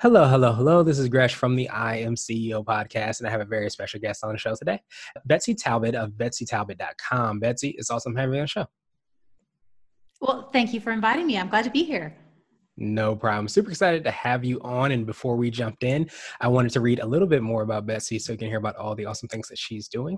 Hello, hello, hello. This is Gresh from the I Am CEO podcast, and I have a very special guest on the show today, Betsy Talbot of betsytalbot.com. Betsy, it's awesome having you on the show. Well, thank you for inviting me. I'm glad to be here. No problem. Super excited to have you on. And before we jumped in, I wanted to read a little bit more about Betsy so you can hear about all the awesome things that she's doing.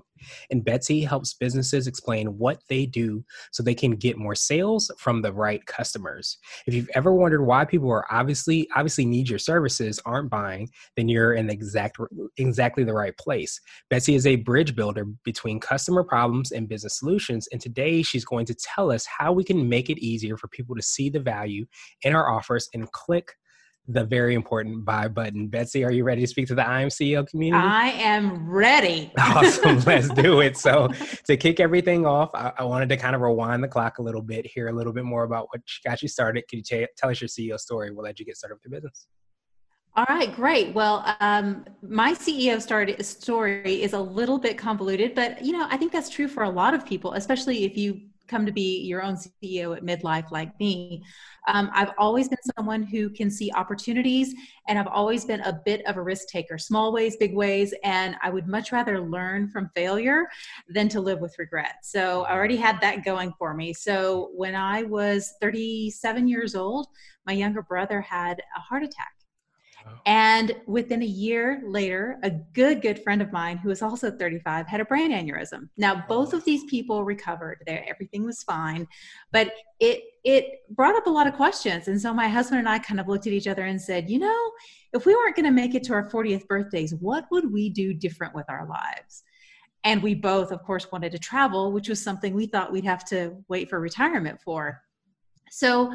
And Betsy helps businesses explain what they do so they can get more sales from the right customers. If you've ever wondered why people are obviously obviously need your services aren't buying, then you're in the exact exactly the right place. Betsy is a bridge builder between customer problems and business solutions. And today she's going to tell us how we can make it easier for people to see the value in our offer first and click the very important buy button. Betsy, are you ready to speak to the I Am CEO community? I am ready. awesome. Let's do it. So, to kick everything off, I, I, wanted to kind of rewind the clock a little bit, hear a little bit more about what got you started. Can you t- tell us your CEO story? We'll let you get started with your business. All right, great. Well, um, my CEO started, story is a little bit convoluted, but you know, I think that's true for a lot of people, especially if you come to be your own CEO at midlife like me. Um, I've always been someone who can see opportunities, and I've always been a bit of a risk taker, small ways, big ways, and I would much rather learn from failure than to live with regret. So I already had that going for me. So when I was 37 years old, my younger brother had a heart attack. And within a year later, a good, good friend of mine who was also 35 had a brain aneurysm. Now, oh, both of these people recovered. There, everything was fine, but it it brought up a lot of questions. And so my husband and I kind of looked at each other and said, you know, if we weren't going to make it to our 40th birthdays, what would we do different with our lives? And we both, of course, wanted to travel, which was something we thought we'd have to wait for retirement for. So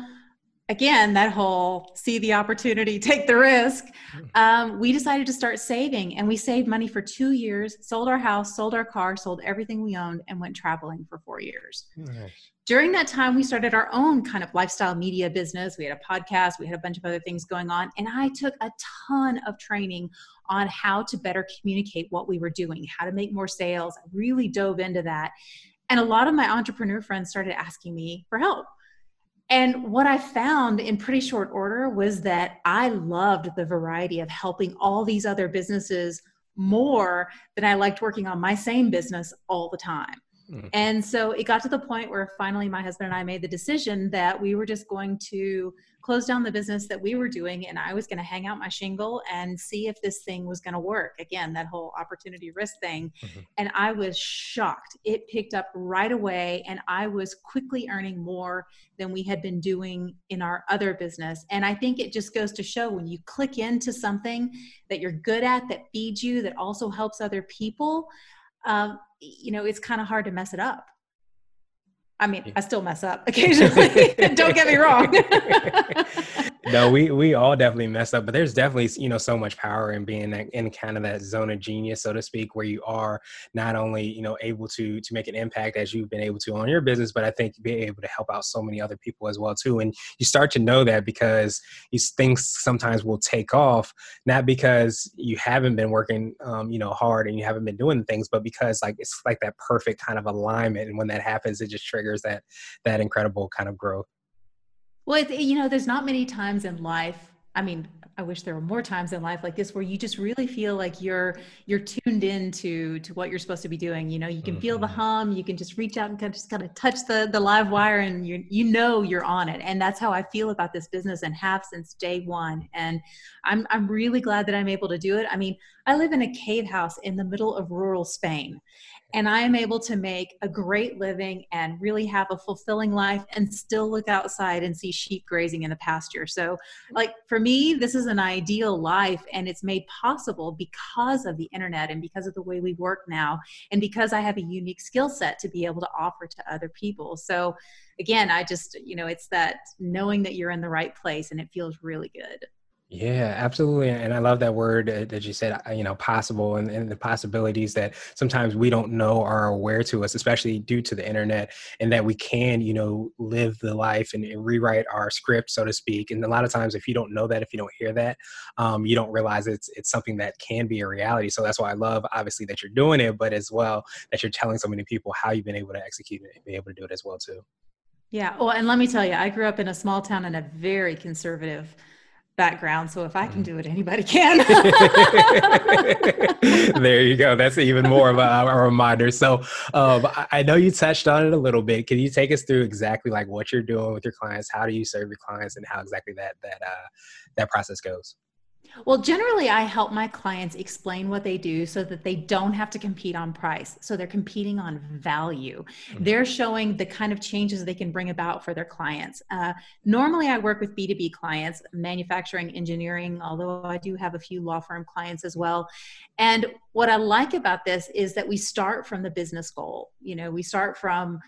again that whole see the opportunity take the risk um, we decided to start saving and we saved money for two years sold our house sold our car sold everything we owned and went traveling for four years. Nice. during that time we started our own kind of lifestyle media business. We had a podcast we had a bunch of other things going on and i took a ton of training on how to better communicate what we were doing how to make more sales i really dove into that. And a lot of my entrepreneur friends started asking me for help and what I found in pretty short order was that I loved the variety of helping all these other businesses more than I liked working on my same business all the time. Mm. And so it got to the point where finally my husband and I made the decision that we were just going to close down the business that we were doing and I was going to hang out my shingle and see if this thing was going to work. Again, that whole opportunity risk thing. Mm-hmm. And I was shocked. It picked up right away and I was quickly earning more than we had been doing in our other business. And I think it just goes to show when you click into something that you're good at, that feeds you, that also helps other people, um, you know, it's kind of hard to mess it up. I mean, I still mess up occasionally. Don't get me wrong. no, we we all definitely mess up, but there's definitely you know so much power in being in kind of that zone of genius, so to speak, where you are not only you know able to to make an impact as you've been able to on your business, but I think being able to help out so many other people as well too. And you start to know that because these things sometimes will take off, not because you haven't been working um, you know hard and you haven't been doing things, but because like it's like that perfect kind of alignment, and when that happens, it just triggers that that incredible kind of growth well you know there's not many times in life i mean i wish there were more times in life like this where you just really feel like you're you're tuned in to to what you're supposed to be doing you know you can mm-hmm. feel the mm-hmm. hum you can just reach out and kind of just kind of touch the the live wire and you you know you're on it and that's how i feel about this business and have since day one and i'm i'm really glad that i'm able to do it i mean i live in a cave house in the middle of rural spain and I am able to make a great living and really have a fulfilling life and still look outside and see sheep grazing in the pasture. So, like for me, this is an ideal life and it's made possible because of the internet and because of the way we work now and because I have a unique skill set to be able to offer to other people. So, again, I just, you know, it's that knowing that you're in the right place and it feels really good. Yeah, absolutely. And I love that word that you said, uh, you know, possible and, and, the possibilities that sometimes we don't know are aware to us, especially due to the internet, and that we can, you know, live the life and, and rewrite our script, so to speak. And a lot of times, if you don't know that, if you don't hear that, um, you don't realize it's it's something that can be a reality. So that's why I love, obviously, that you're doing it, but as well that you're telling so many people how you've been able to execute it and be able to do it as well too. Yeah. Well, and let me tell you, I grew up in a small town in a very conservative background. So if I can mm. do it, anybody can. there you go. That's even more of a, a reminder. So um, I know you touched on it a little bit. Can you take us through exactly like what you're doing with your clients? How do you serve your clients, and how exactly that that uh, that process goes? Well, generally, I help my clients explain what they do so that they don't have to compete on price. So they're competing on value. Mm-hmm. They're showing the kind of changes they can bring about for their clients. Uh, normally, I work with B2B clients, manufacturing, engineering, although I do have a few law firm clients as well. And what I like about this is that we start from the business goal. You know, we start from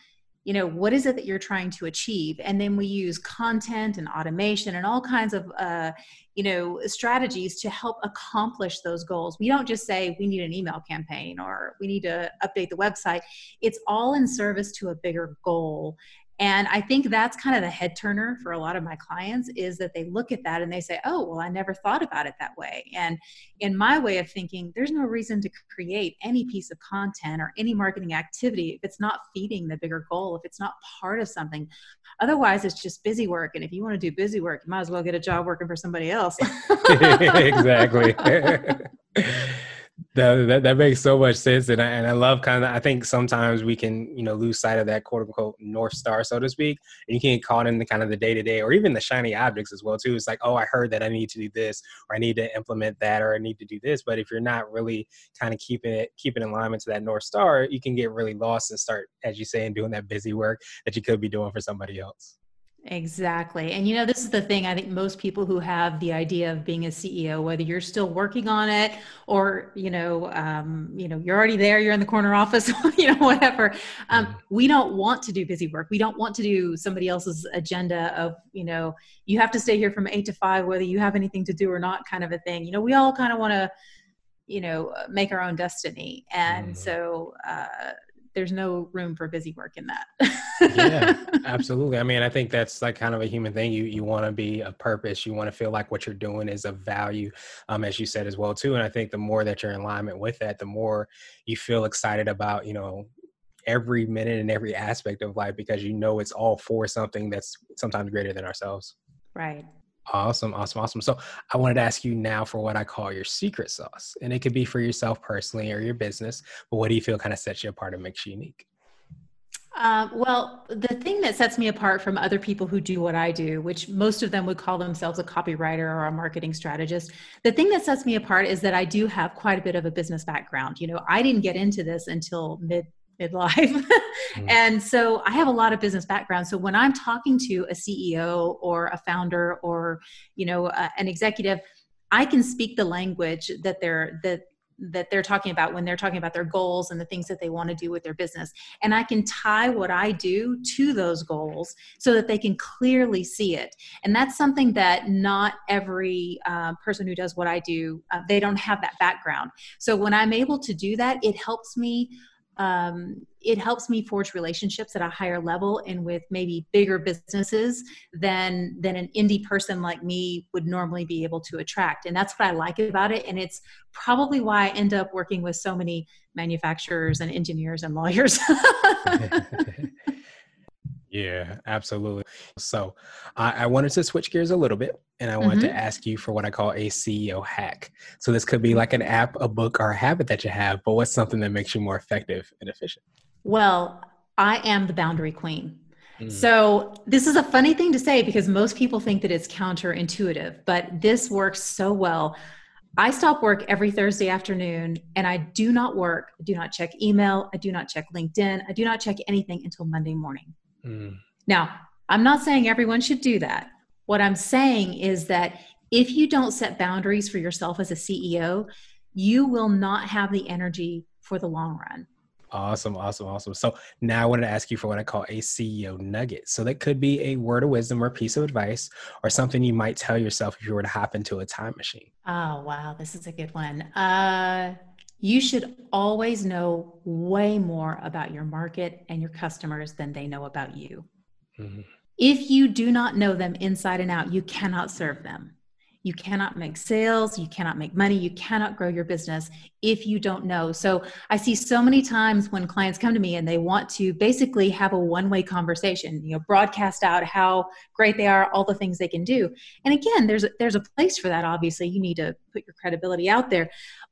you know what is it that you're trying to achieve? And then we use content and automation and all kinds of uh, you know strategies to help accomplish those goals. We don't just say we need an email campaign or we need to update the website. It's all in service to a bigger goal and I think that's kind of the head turner for a lot of my clients is that they look at that and they say, oh, well, I never thought about it that way. And in my way of thinking, there's no reason to create any piece of content or any marketing activity if it's not feeding the bigger goal, if it's not part of something. Otherwise, it's just busy work. And if you want to do busy work, you might as well get a job working for somebody else. exactly. That, that, that makes so much sense, and I, and I love kind of. I think sometimes we can you know lose sight of that quote unquote north star, so to speak, and you can get caught in the kind of the day to day or even the shiny objects as well too. It's like, oh, I heard that I need to do this, or I need to implement that, or I need to do this. But if you're not really kind of keeping it keeping in alignment to that north star, you can get really lost and start, as you say, and doing that busy work that you could be doing for somebody else. Exactly. And you know, this is the thing I think most people who have the idea of being a CEO, whether you're still working on it or, you know, um, you know, you're already there, you're in the corner office, you know, whatever. Um, mm-hmm. we don't want to do busy work. We don't want to do somebody else's agenda of, you know, you have to stay here from eight to five, whether you have anything to do or not kind of a thing. You know, we all kind of want to, you know, make our own destiny. And mm. so, uh, there's no room for busy work in that. yeah, absolutely. I mean, I think that's like kind of a human thing. You you want to be a purpose. You want to feel like what you're doing is of value, um, as you said as well too. And I think the more that you're in alignment with that, the more you feel excited about you know every minute and every aspect of life because you know it's all for something that's sometimes greater than ourselves. Right. Awesome, awesome, awesome. So I wanted to ask you now for what I call your secret sauce. And it could be for yourself personally or your business, but what do you feel kind of sets you apart and makes you unique? Uh, well, the thing that sets me apart from other people who do what I do, which most of them would call themselves a copywriter or a marketing strategist, the thing that sets me apart is that I do have quite a bit of a business background. You know, I didn't get into this until mid midlife. mm-hmm. And so I have a lot of business background. So when I'm talking to a CEO or a founder or, you know, uh, an executive, I can speak the language that they're that that they're talking about when they're talking about their goals and the things that they want to do with their business. And I can tie what I do to those goals so that they can clearly see it. And that's something that not every uh, person who does what I do, uh, they don't have that background. So when I'm able to do that, it helps me um, it helps me forge relationships at a higher level and with maybe bigger businesses than than an indie person like me would normally be able to attract. And that's what i like about it. And it's probably why i end up working with so many manufacturers and engineers and lawyers Yeah, absolutely. So I, I, wanted to switch gears a little bit and I wanted mm-hmm. to ask you for what I call a CEO hack. So this could be like an app, a book, or a habit that you have, but what's something that makes you more effective and efficient? Well, I am the boundary queen. Mm. So, this is a funny thing to say because most people think that it's counterintuitive, but this works so well. I stop work every Thursday afternoon and I do not work, I do not check email, I do not check LinkedIn, I do not check anything until Monday morning. Mm. Now, I'm not saying everyone should do that. What I'm saying is that if you don't set boundaries for yourself as a CEO, you will not have the energy for the long run. Awesome, awesome, awesome. So now I wanted to ask you for what I call a CEO nugget. So that could be a word of wisdom or a piece of advice or something you might tell yourself if you were to hop into a time machine. Oh, wow. This is a good one. Uh, you should always know way more about your market and your customers than they know about you. Mm-hmm. If you do not know them inside and out, you cannot serve them. You cannot make sales, you cannot make money, you cannot grow your business if you don't know. So I see so many times when clients come to me and they want to basically have a one-way conversation, you know, broadcast out how great they are, all the things they can do. And again, there's a, there's a place for that obviously. You need to put your credibility out there.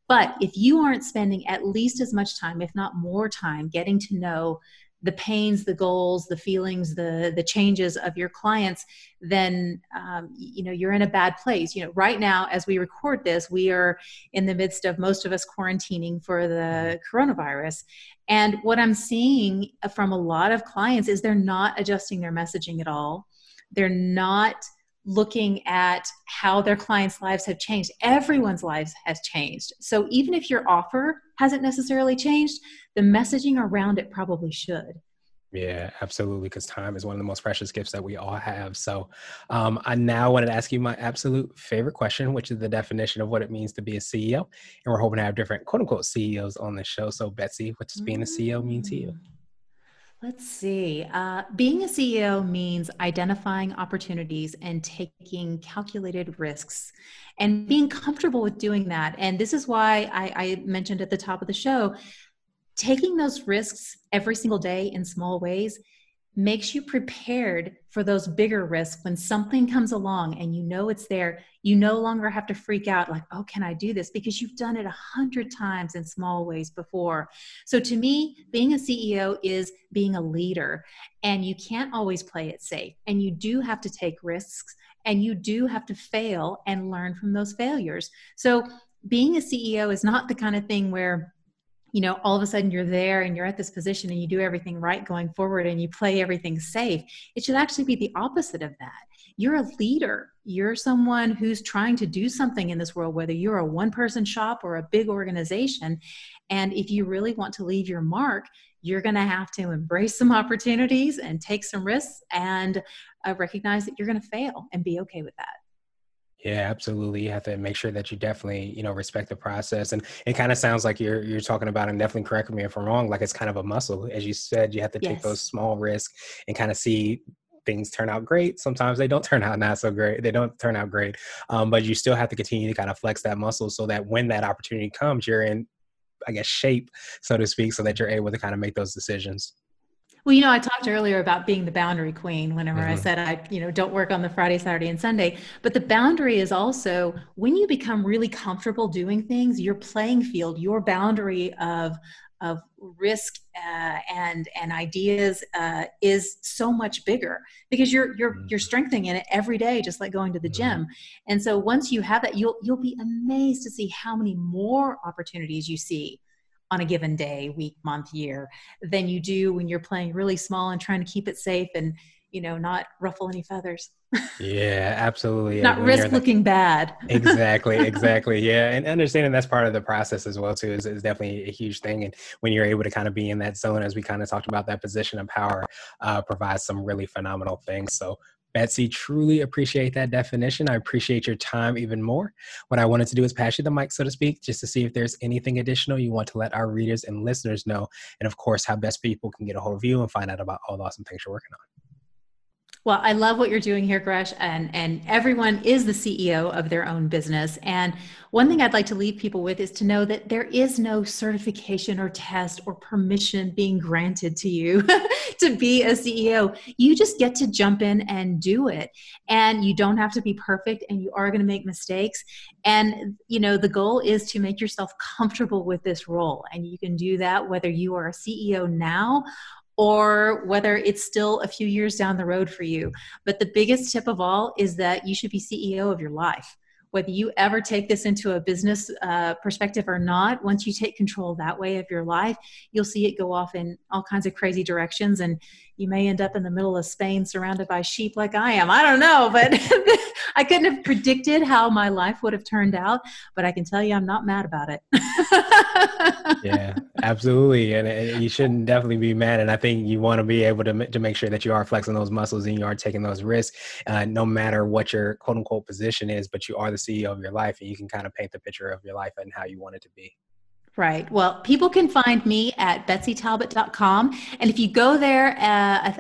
But if you aren't spending at least as much time, if not more time, getting to know the pains the goals the feelings the the changes of your clients then um, you know you're in a bad place. You know right now as we record this we are in the midst of most of us quarantining for the coronavirus. And what i'm seeing from a lot of clients is they're not adjusting their messaging at all. They're not looking at how their clients' lives have changed. Everyone's lives has changed. So even if your offer hasn't necessarily changed, the messaging around it probably should. Yeah, absolutely. Because time is one of the most precious gifts that we all have. So, um, I now wanted to ask you my absolute favorite question, which is the definition of what it means to be a CEO. And we're hoping to have different quote unquote CEOs on the show. So, Betsy, what does being a CEO mean to you? Let's see. Uh, being a CEO means identifying opportunities and taking calculated risks and being comfortable with doing that. And this is why I, I mentioned at the top of the show taking those risks every single day in small ways makes you prepared for those bigger risks when something comes along and you know it's there. You no longer have to freak out like oh can i do this? because you've done it a hundred times in small ways before. So to me being a ceo is being a leader and you can't always play it safe and you do have to take risks and you do have to fail and learn from those failures. So being a ceo is not the kind of thing where you know all of a sudden you're there and you're at this position and you do everything right going forward and you play everything safe it should actually be the opposite of that. You're a leader. You're someone who's trying to do something in this world whether you're a one person shop or a big organization. And if you really want to leave your mark you're going to have to embrace some opportunities and take some risks and uh, recognize that you're going to fail and be okay with that yeah, absolutely. You have to make sure that you definitely, you know, respect the process. And it kind of sounds like you're you're talking about, and definitely correct me if I'm wrong. Like it's kind of a muscle, as you said. You have to take yes. those small risks and kind of see things turn out great. Sometimes they don't turn out not so great. They don't turn out great, um, but you still have to continue to kind of flex that muscle so that when that opportunity comes, you're in, I guess, shape, so to speak, so that you're able to kind of make those decisions. Well, you know, I talked earlier about being the boundary queen whenever mm-hmm. I said I, you know, don't work on the Friday, Saturday, and Sunday. But the boundary is also when you become really comfortable doing things, your playing field, your boundary of of risk uh, and and ideas uh, is so much bigger because you're you're mm-hmm. you're strengthening it every day, just like going to the mm-hmm. gym. And so once you have that, you'll you'll be amazed to see how many more opportunities you see on a given day, week, month, year than you do when you're playing really small and trying to keep it safe and you know not ruffle any feathers. yeah, absolutely. not risk looking bad. exactly, exactly. Yeah, and understanding that's part of the process as well too is, is definitely a huge thing. And when you're able to kind of be in that zone, as we kind of talked about, that position of power uh, provides some really phenomenal things. So Betsy, truly appreciate that definition. I appreciate your time even more. What I wanted to do is pass you the mic, so to speak, just to see if there's anything additional you want to let our readers and listeners know. And of course, how best people can get a hold of you and find out about all the awesome things you're working on. Well, I love what you're doing here, Gresh, and and everyone is the CEO of their own business. And one thing I'd like to leave people with is to know that there is no certification or test or permission being granted to you to be a CEO. You just get to jump in and do it. And you don't have to be perfect and you are going to make mistakes. And you know, the goal is to make yourself comfortable with this role. And you can do that whether you are a CEO now or whether it's still a few years down the road for you. But the biggest tip of all is that you should be CEO of your life. whether you ever take this into a business uh, perspective or not, once you take control that way of your life, you'll see it go off in all kinds of crazy directions. And you may end up in the middle of Spain surrounded by sheep like I am. I don't know, but I couldn't have predicted how my life would have turned out. But I can tell you, I'm not mad about it. yeah, absolutely. And, you shouldn't definitely be mad. And I think you want to be able to, to make sure that you are flexing those muscles and you are taking those risks, uh, no matter what your quote unquote position is, but you are the CEO of your life and you can kind of paint the picture of your life and how you want it to be. Right. Well, people can find me at betsytalbot.com. And if you go there, uh,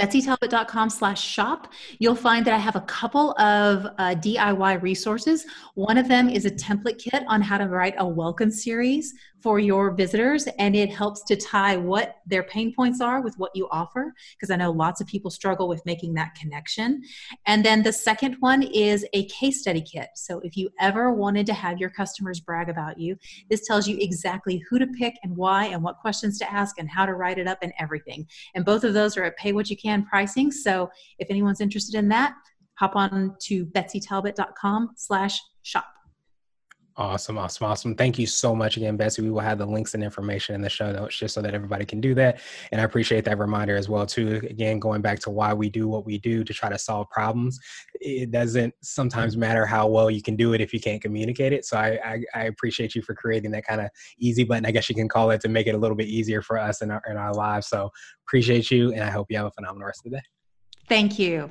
betsytalbot.com slash shop you'll find that i have a couple of uh, diy resources one of them is a template kit on how to write a welcome series for your visitors and it helps to tie what their pain points are with what you offer because I know lots of people struggle with making that connection. And then the second one is a case study kit. So if you ever wanted to have your customers brag about you, this tells you exactly who to pick and why and what questions to ask and how to write it up and everything. And both of those are at pay what you can pricing. So if anyone's interested in that, hop on to betsytalbot.com slash shop. Awesome, awesome, awesome. Thank you so much again, Betsy. We will have the links and information in the show notes just so that everybody can do that. And I appreciate that reminder as well, too. Again, going back to why we do what we do to try to solve problems. It doesn't sometimes matter how well you can do it if you can't communicate it. So I, I, I appreciate you for creating that kind of easy button, I guess you can call it, to make it a little bit easier for us in our in our lives. So appreciate you, and I hope you have a phenomenal rest of the day. Thank you.